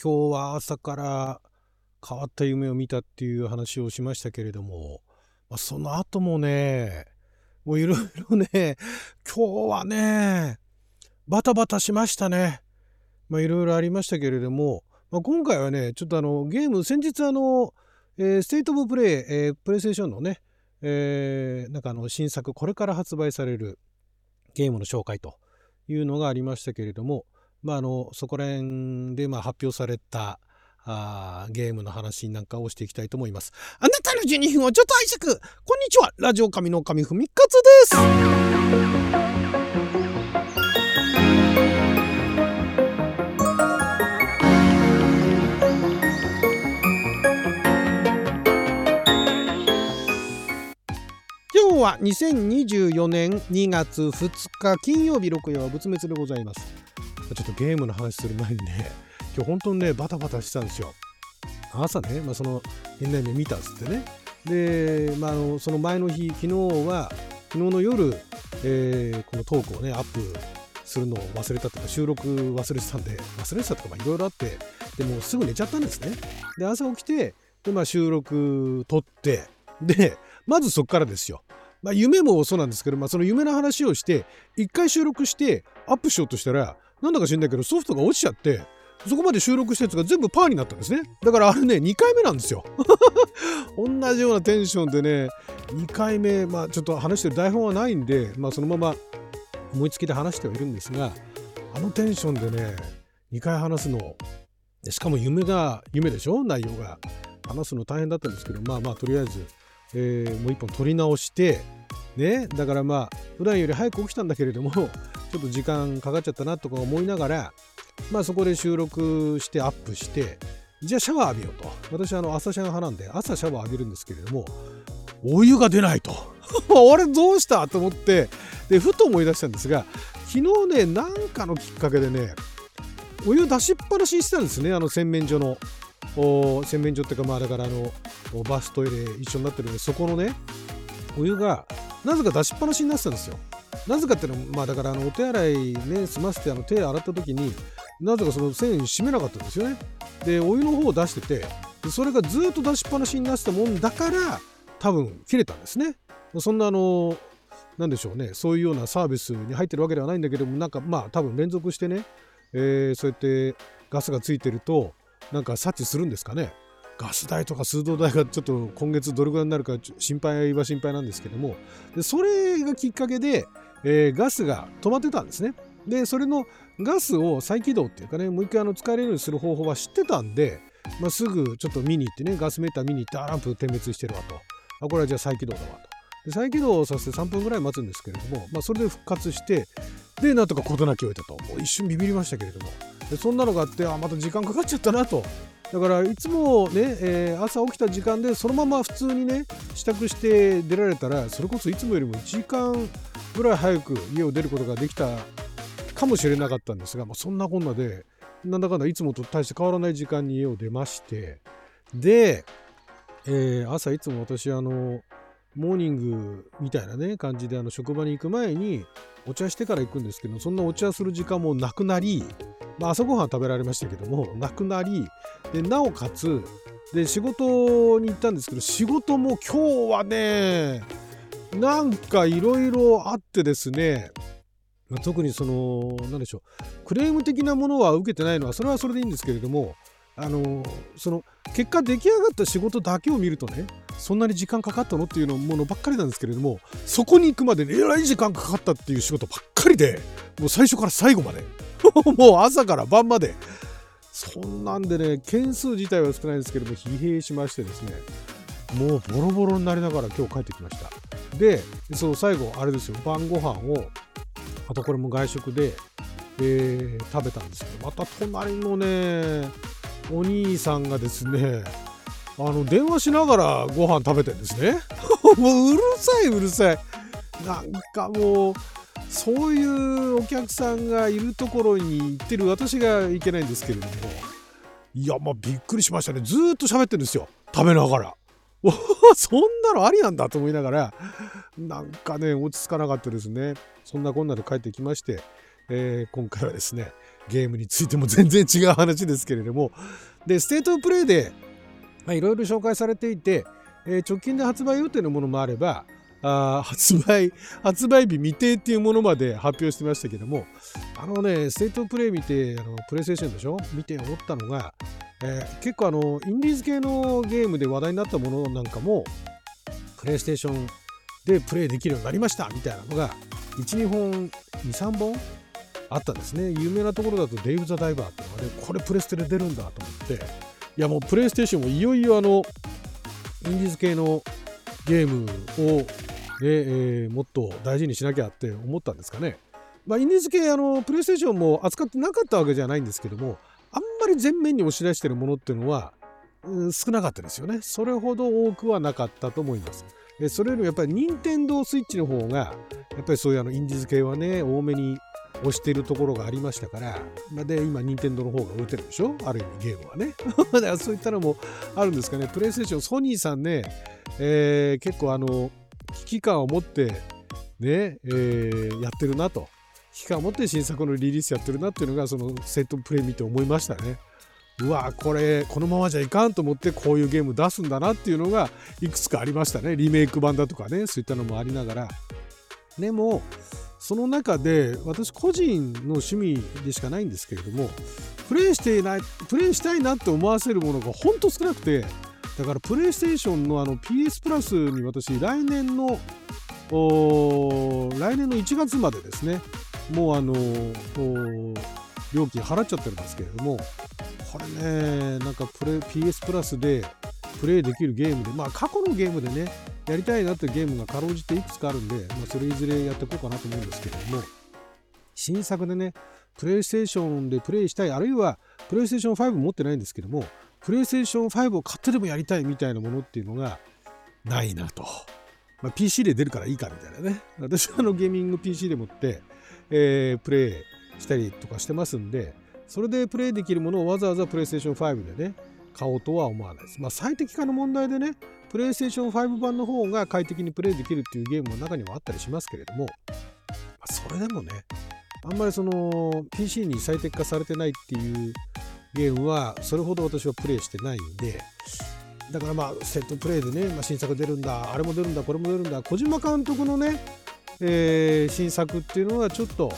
今日は朝から変わった夢を見たっていう話をしましたけれども、まあ、その後もね、もういろいろね、今日はね、バタバタしましたね。まあいろいろありましたけれども、まあ、今回はね、ちょっとあのゲーム、先日あの、えー、 State of Play、えー、プレイステーションのね、えー、なんかあの新作、これから発売されるゲームの紹介というのがありましたけれども、まあ、あのそこら辺でまあ発表されたあゲームの話なんかをしていきたいと思います。あなたの12分をちょっと拝借こんにちはラジオ神の神ふみかつです今日は2024年2月2日金曜日6夜は仏滅でございます。ちょっとゲームの話する前にね、今日本当にね、バタバタしてたんですよ。朝ね、まあ、その変な夢見たっつってね。で、まあ、あのその前の日、昨日は、昨日の夜、えー、このトークをね、アップするのを忘れたとか、収録忘れてたんで、忘れてたとか、いろいろあって、でもすぐ寝ちゃったんですね。で、朝起きて、で、まあ、収録撮って、で、まずそこからですよ。まあ、夢もそうなんですけど、まあ、その夢の話をして、一回収録してアップしようとしたら、なんだか知んないけどソフトが落ちちゃってそこまで収録したやつが全部パーになったんですね。だからあれね2回目なんですよ。同じようなテンションでね2回目まあちょっと話してる台本はないんでまあそのまま思いつきで話してはいるんですがあのテンションでね2回話すのしかも夢が夢でしょ？内容が。話すの大変だったんですけどまあまあとりあえず、えー、もう一本撮り直してねだからまあ普段より早く起きたんだけれどもちょっと時間かかっちゃったなとか思いながら、まあそこで収録してアップして、じゃあシャワー浴びようと。私あの朝シャン派なんで朝シャワー浴びるんですけれども、お湯が出ないと。あれどうしたと思って、で、ふと思い出したんですが、昨日ね、なんかのきっかけでね、お湯出しっぱなしにしてたんですね、あの洗面所の。洗面所っていうかまあだからあのバストイレ一緒になってるんでそこのねお湯がなぜか出しっぱなしになってたんですよなぜかっていうのは、まあだからあのお手洗いね、済ませてあの手洗った時に、なぜかその線閉めなかったんですよね。で、お湯の方を出してて、それがずっと出しっぱなしになってたもんだから、多分切れたんですね。そんなあの、なんでしょうね、そういうようなサービスに入ってるわけではないんだけども、なんかまあ多分連続してね、えー、そうやってガスがついてると、なんか察知するんですかね。ガス代とか水道代がちょっと今月どれぐらいになるか心配は心配なんですけども。でそれがきっかけで、えー、ガスが止まってたんですね。でそれのガスを再起動っていうかねもう一回あの使えるようにする方法は知ってたんで、まあ、すぐちょっと見に行ってねガスメーター見に行ってあランプ点滅してるわと。あこれはじゃあ再起動だわと。で再起動させて3分ぐらい待つんですけれども、まあ、それで復活してでなんとか事なきを得たと。一瞬ビビりましたけれども。でそんなのがあってあまた時間かかっちゃったなと。だからいつもね、えー、朝起きた時間でそのまま普通にね支度して出られたらそれこそいつもよりも1時間ぐらい早く家を出ることができたかもしれなかったんですが、まあ、そんなこんなでなんだかんだいつもと大して変わらない時間に家を出ましてで、えー、朝いつも私あのモーニングみたいなね感じであの職場に行く前にお茶してから行くんですけどそんなお茶する時間もなくなりまあ、朝ごはん食べられましたけどもなくなりでなおかつで仕事に行ったんですけど仕事も今日はねなんかいろいろあってですね、特にその何でしょうクレーム的なものは受けてないのはそれはそれでいいんですけれどもあのその結果出来上がった仕事だけを見るとねそんなに時間かかったのっていうのものばっかりなんですけれどもそこに行くまでえらい時間かかったっていう仕事ばっかりでもう最初から最後まで もう朝から晩までそんなんでね件数自体は少ないんですけども疲弊しましてですねもうボロボロになりながら今日帰ってきました。でそう最後あれですよ晩ご飯をあとこれも外食で、えー、食べたんですけどまた隣のねお兄さんがですねあの電話しながらご飯食べてんですね。もううるさいうるさい。なんかもうそういうお客さんがいるところに行ってる私がいけないんですけれども。いやまあびっくりしましたね。ずっと喋ってるんですよ。食べながら。そんなのありなんだと思いながら。なんかね落ち着かなかったですね。そんなこんなで帰ってきまして、えー、今回はですね、ゲームについても全然違う話ですけれども。で State of Play でいろいろ紹介されていて、えー、直近で発売予定のものもあればあ発売発売日未定っていうものまで発表してましたけどもあのね State of Play 見てあのプレイステーションでしょ？見て思ったのが、えー、結構あのインディーズ系のゲームで話題になったものなんかもプレイステーションでプレイできるようになりましたみたいなのが12本23本あったんですね有名なところだとデイブ・ザ・ダイバーっていうのがこれプレステで出るんだと思っていやもうプレイステーションもいよいよあのインディーズ系のゲームを、ねえー、もっと大事にしなきゃって思ったんですかね。まあ、インディーズ系あのプレイステーションも扱ってなかったわけじゃないんですけどもあんまり前面に押し出してるものっていうのは、うん、少なかったですよね。それほど多くはなかったと思います。それよりもやっぱり任天堂スイッチの方がやっぱりそういうあのインディーズ系はね多めに押してるところがありましたから、で今任天堂の方が売れてるでしょ？ある意味ゲームはね。だからそういったのもあるんですかね。プレイステーションソニーさんね、えー、結構あの危機感を持ってね、えー、やってるなと。危機感を持って新作のリリースやってるなっていうのがそのセットプレイ見て思いましたね。うわこれこのままじゃいかんと思ってこういうゲーム出すんだなっていうのがいくつかありましたね。リメイク版だとかねそういったのもありながら。でもその中で私個人の趣味でしかないんですけれどもプレイしていないプレイしたいなって思わせるものがほんと少なくてだからプレイステーションのあの PS プラスに私来年の来年の1月までですねもうあの料金払っちゃってるんですけれどもこれねなんかプレ PS プラスでプレイできるゲームでまあ過去のゲームでねやりたいなってゲームがかろうじていくつかあるんで、まあ、それいずれやっていこうかなと思うんですけれども。新作でねプレイステーションでプレイしたいあるいはプレイステーション5持ってないんですけどもプレイステーション5を買ってでもやりたいみたいなものっていうのがないなと、まあ、PC で出るからいいかみたいなね。私はあのゲーミング PC でもって、えー、プレイしたりとかしてますんでそれでプレイできるものをわざわざプレイステーション5でね買おうとは思わないです。まあ、最適化の問題でね、プレイステーション5版の方が快適にプレイできるっていうゲームの中にはあったりしますけれども、まあ、それでもね、あんまりその PC に最適化されてないっていうゲームはそれほど私はプレイしてないんで、だからまあセットプレイでね、まあ、新作出るんだ、あれも出るんだ、これも出るんだ、小島監督のね、えー、新作っていうのはちょっと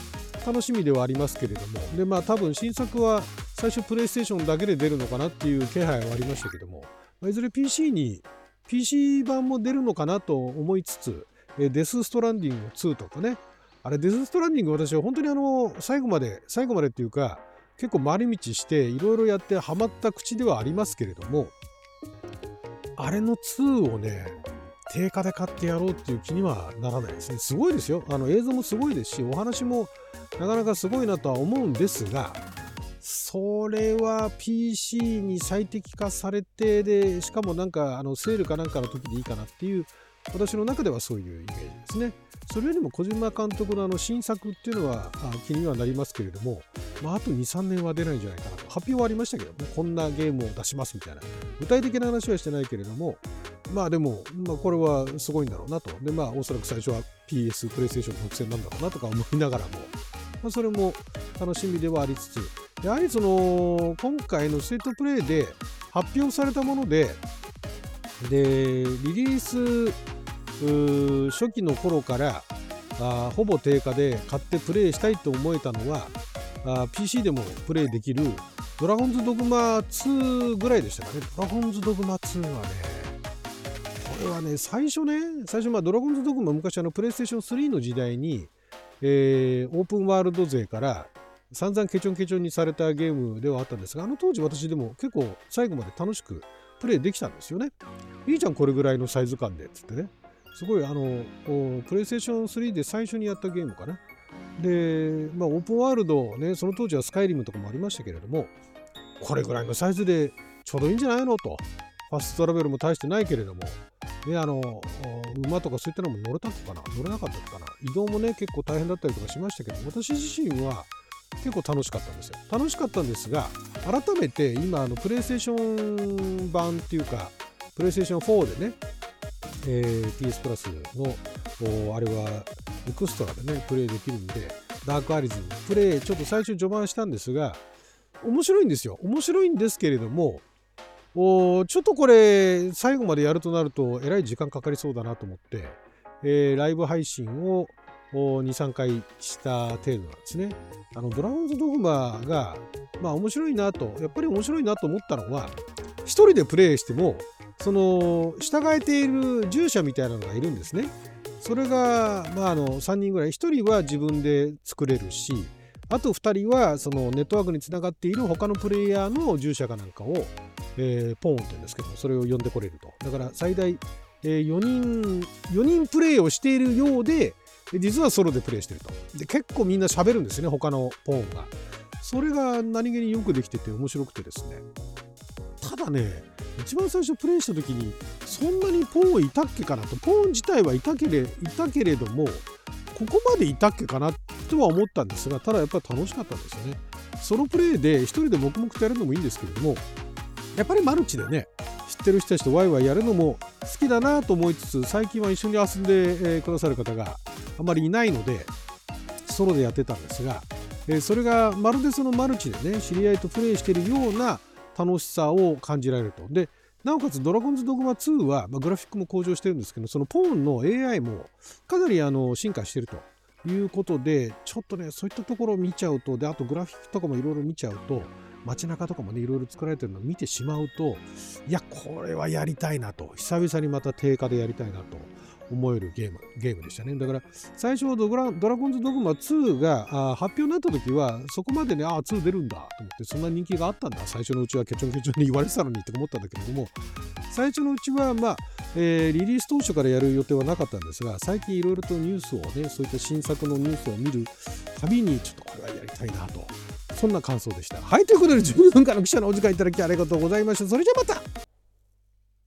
楽しみではありますけれども、でまあ多分新作は最初プレイステーションだけで出るのかなっていう気配はありましたけども、いずれ PC に PC 版も出るのかなと思いつつ、デス・ストランディング2とかね、あれデス・ストランディング私は本当にあの最後まで最後までっていうか結構回り道していろいろやってハマった口ではありますけれどもあれの2をね定価で買ってやろうっていう気にはならないですね。すごいですよ。あの映像もすごいですしお話もなかなかすごいなとは思うんですがそれは PC に最適化されてでしかもなんかあのセールかなんかの時でいいかなっていう私の中ではそういうイメージですね。それよりも小島監督のあの新作っていうのは気にはなりますけれども、まあ、あと2、3年は出ないんじゃないかなと。発表はありましたけど、ね、こんなゲームを出しますみたいな。具体的な話はしてないけれども、まあでも、まあ、これはすごいんだろうなと。で、まあおそらく最初は PS、プレイステーション独占なんだろうなとか思いながらも、まあ、それも楽しみではありつつ、やはりその今回のステートプレイで発表されたもので、でリリース初期の頃からあほぼ定価で買ってプレイしたいと思えたのはあ PC でもプレイできるドラゴンズドグマ2ぐらいでしたかね。ドラゴンズドグマ2はね、これはね、最初ね、最初、まあ、ドラゴンズドグマ昔あのプレイステーション3の時代に、えー、オープンワールド勢から散々ケチョンケチョンにされたゲームではあったんですが、あの当時私でも結構最後まで楽しくプレイできたんですよね。いいじゃん、これぐらいのサイズ感でっ、つってね。すごい、あの、プレイステーション3で最初にやったゲームかな。で、まあ、オープンワールドね、その当時はスカイリムとかもありましたけれども、これぐらいのサイズでちょうどいいんじゃないのと。ファストトラベルも大してないけれども、ね、あの、馬とかそういったのも乗れたのかな？乗れなかったのかな？移動もね、結構大変だったりとかしましたけど、私自身は結構楽しかったんですよ。楽しかったんですが、改めて今、あの、プレイステーション版っていうか、プレイステーション4でね、えー、PS プラスのあれはエクストラでねプレイできるんでダークアリズムプレイちょっと最初序盤したんですが面白いんですよ面白いんですけれどもおちょっとこれ最後までやるとなるとえらい時間かかりそうだなと思って、えー、ライブ配信を23回した程度なんですね。あのドラゴンズドグマがまあ面白いなとやっぱり面白いなと思ったのは一人でプレイしてもその従えている従者みたいなのがいるんですね。それが、まあ、あの3人ぐらい1人は自分で作れるしあと2人はそのネットワークにつながっている他のプレイヤーの従者かなんかを、えー、ポーンと言うんですけどそれを呼んでこれるとだから最大、えー、4人4人プレイをしているようでで実はソロでプレイしてると。で結構みんな喋るんですね他のポーンが。それが何気によくできてて面白くてですね。ただね一番最初プレイした時にそんなにポーンいたっけかなとポーン自体はいたけれいたけれどもここまでいたっけかなとは思ったんですがただやっぱり楽しかったんですよね。ソロプレイで一人で黙々とやるのもいいんですけれどもやっぱりマルチでねってる人たちとワイワイやるのも好きだなと思いつつ最近は一緒に遊んでくださる方があまりいないのでソロでやってたんですがそれがまるでそのマルチでね知り合いとプレイしてるような楽しさを感じられると。で、なおかつドラゴンズドグマ2は、ま、グラフィックも向上してるんですけど、そのポーンの AI もかなりあの進化してるということで、ちょっとね、そういったところを見ちゃうと、で、あとグラフィックとかもいろいろ見ちゃうと、街中とかもね、いろいろ作られてるのを見てしまうと、いや、これはやりたいなと、久々にまた定価でやりたいなと思えるゲームゲームでしたね。だから最初ドラドラゴンズドグマ2が発表になった時はそこまでね、ああ、2出るんだと思ってそんな人気があったんだ。最初のうちはケチョンケチョンに言われてたのにって思ったんだけれども、最初のうちはまあ、えー、リリース当初からやる予定はなかったんですが、最近いろいろとニュースをね、そういった新作のニュースを見るたびにちょっとこれはやりたいなと。そんな感想でした。はい、ということで12分間の記者のお時間いただきありがとうございました。それじゃまた